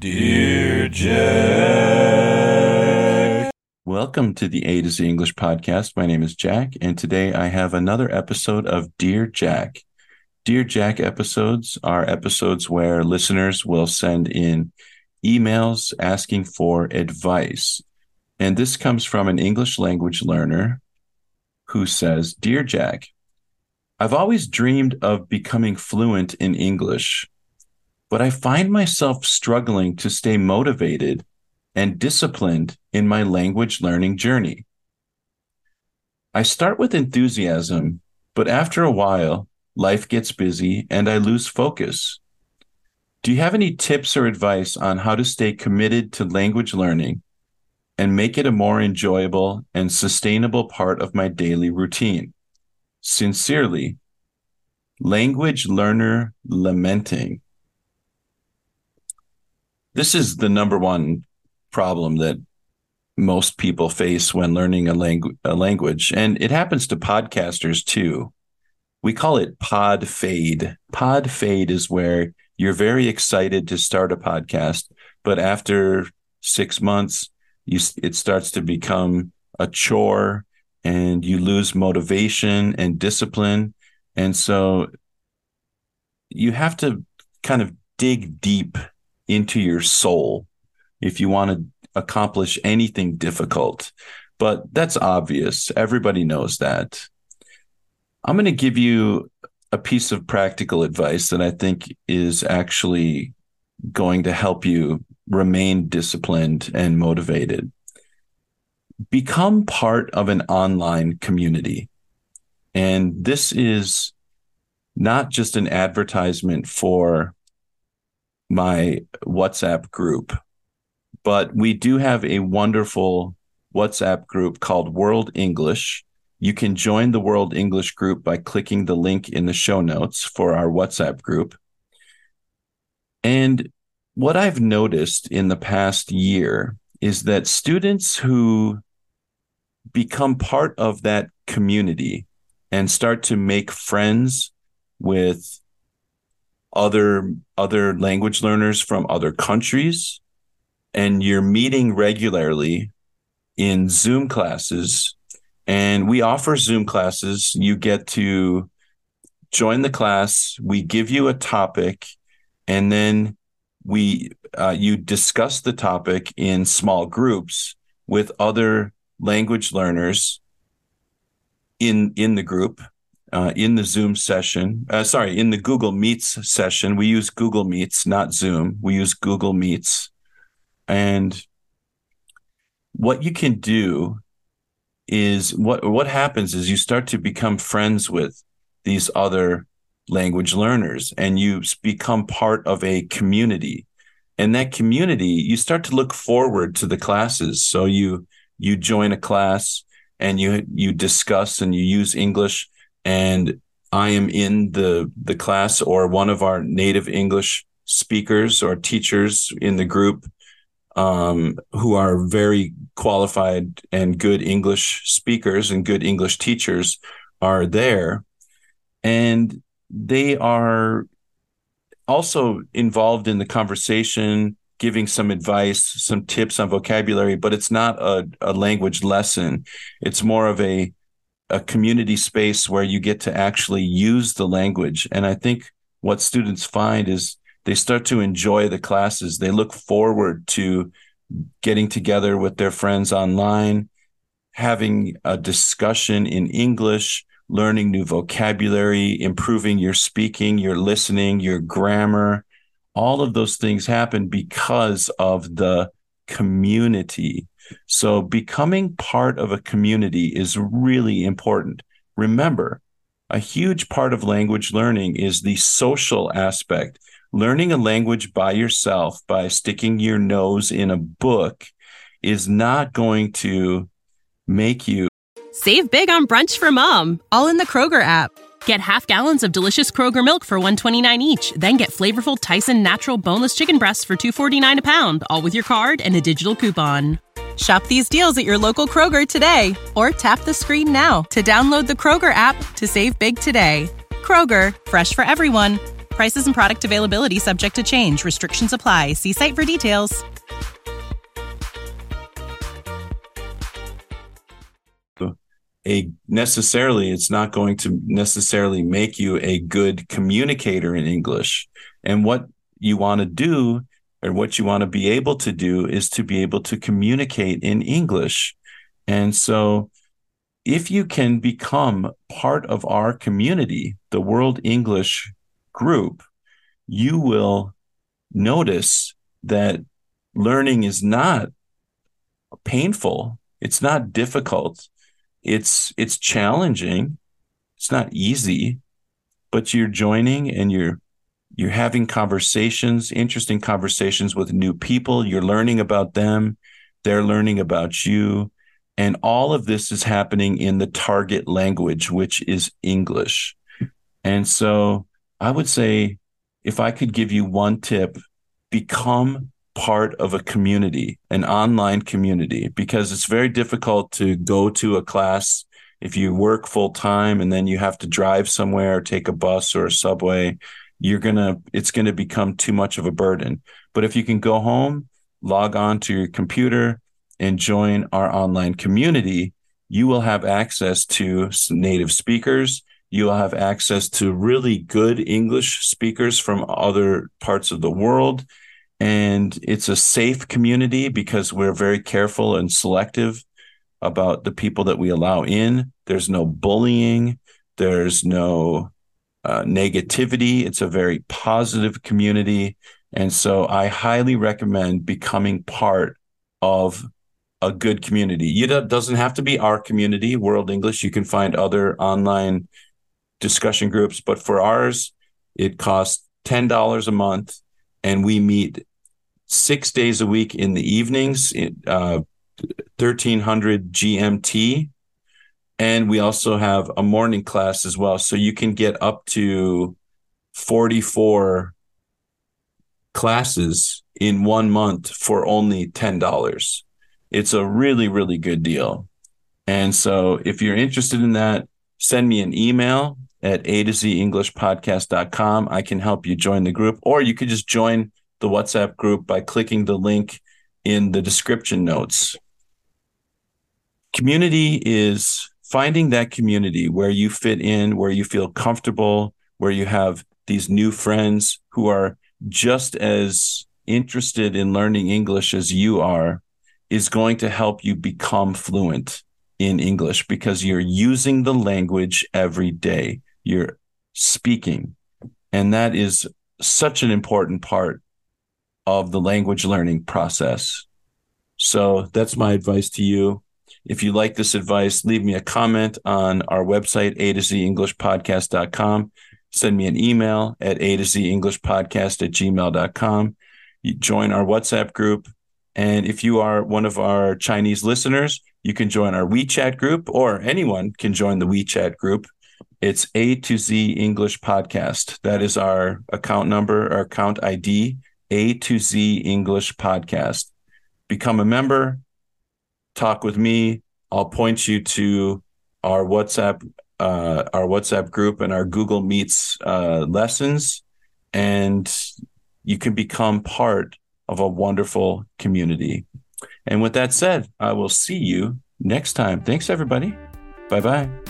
Dear Jack. Welcome to the A to Z English podcast. My name is Jack, and today I have another episode of Dear Jack. Dear Jack episodes are episodes where listeners will send in emails asking for advice. And this comes from an English language learner who says Dear Jack, I've always dreamed of becoming fluent in English but I find myself struggling to stay motivated and disciplined in my language learning journey. I start with enthusiasm, but after a while, life gets busy and I lose focus. Do you have any tips or advice on how to stay committed to language learning and make it a more enjoyable and sustainable part of my daily routine? Sincerely, language learner lamenting this is the number one problem that most people face when learning a, langu- a language. And it happens to podcasters too. We call it pod fade. Pod fade is where you're very excited to start a podcast but after six months you it starts to become a chore and you lose motivation and discipline. And so you have to kind of dig deep into your soul if you want to accomplish anything difficult. But that's obvious. Everybody knows that. I'm going to give you a piece of practical advice that I think is actually going to help you remain disciplined and motivated. Become part of an online community. And this is not just an advertisement for my WhatsApp group, but we do have a wonderful WhatsApp group called World English. You can join the World English group by clicking the link in the show notes for our WhatsApp group. And what I've noticed in the past year is that students who become part of that community and start to make friends with other other language learners from other countries and you're meeting regularly in Zoom classes. And we offer Zoom classes. You get to join the class. We give you a topic and then we uh, you discuss the topic in small groups with other language learners in in the group uh, in the Zoom session. Uh, sorry, in the Google Meets session. We use Google Meets, not Zoom. We use Google Meets. And what you can do is what what happens is you start to become friends with these other language learners and you become part of a community and that community you start to look forward to the classes so you you join a class and you you discuss and you use english and I am in the the class or one of our native English speakers or teachers in the group um, who are very qualified and good English speakers and good English teachers are there, and they are also involved in the conversation, giving some advice, some tips on vocabulary, but it's not a, a language lesson. It's more of a a community space where you get to actually use the language. And I think what students find is they start to enjoy the classes. They look forward to getting together with their friends online, having a discussion in English, learning new vocabulary, improving your speaking, your listening, your grammar. All of those things happen because of the community so becoming part of a community is really important. Remember, a huge part of language learning is the social aspect learning a language by yourself by sticking your nose in a book is not going to make you Save big on brunch for mom, all in the Kroger app. Get half gallons of delicious Kroger milk for 129 each, then get flavorful Tyson natural boneless chicken breasts for 249 a pound, all with your card and a digital coupon. Shop these deals at your local Kroger today or tap the screen now to download the Kroger app to save big today. Kroger, fresh for everyone. Prices and product availability subject to change. Restrictions apply. See site for details. a necessarily it's not going to necessarily make you a good communicator in English. And what you want to do or what you want to be able to do is to be able to communicate in English. And so if you can become part of our community, the World English group, you will notice that learning is not painful. It's not difficult it's it's challenging it's not easy but you're joining and you're you're having conversations interesting conversations with new people. You're learning about them. They're learning about you. And all of this is happening in the target language which is english. And so i would say if i could give you one tip become part of a community, an online community, because it's very difficult to go to a class if you work full time and then you have to drive somewhere or take a bus or a subway. You're gonna, it's gonna become too much of a burden. But if you can go home, log on to your computer, and join our online community, you will have access to native speakers. You will have access to really good English speakers from other parts of the world and it's a safe community because we're very careful and selective about the people that we allow in. There's no bullying, there's no uh, negativity. It's a very positive community. And so I highly recommend becoming part of a good community. It doesn't have to be our community, World English. You can find other online discussion groups, but for ours, it costs $10 a month and we meet six days a week in the evenings, uh, 1300 GMT. And we also have a morning class as well. So you can get up to 44 classes in one month for only $10. It's a really, really good deal. And so if you're interested in that, send me an email at a to z english podcast.com. I can help you join the group, or you could just join the WhatsApp group by clicking the link in the description notes. Community is finding that community where you fit in, where you feel comfortable, where you have these new friends who are just as interested in learning English as you are, is going to help you become fluent in English because you're using the language every day. You're speaking. And that is such an important part of the language learning process. So that's my advice to you. If you like this advice, leave me a comment on our website, a to z English podcast.com. Send me an email at a to z English podcast at gmail.com. You join our WhatsApp group. And if you are one of our Chinese listeners, you can join our WeChat group or anyone can join the WeChat group. It's A to Z English Podcast. That is our account number, our account ID. A to Z English podcast. Become a member, talk with me. I'll point you to our WhatsApp, uh, our WhatsApp group and our Google Meets uh, lessons, and you can become part of a wonderful community. And with that said, I will see you next time. Thanks, everybody. Bye bye.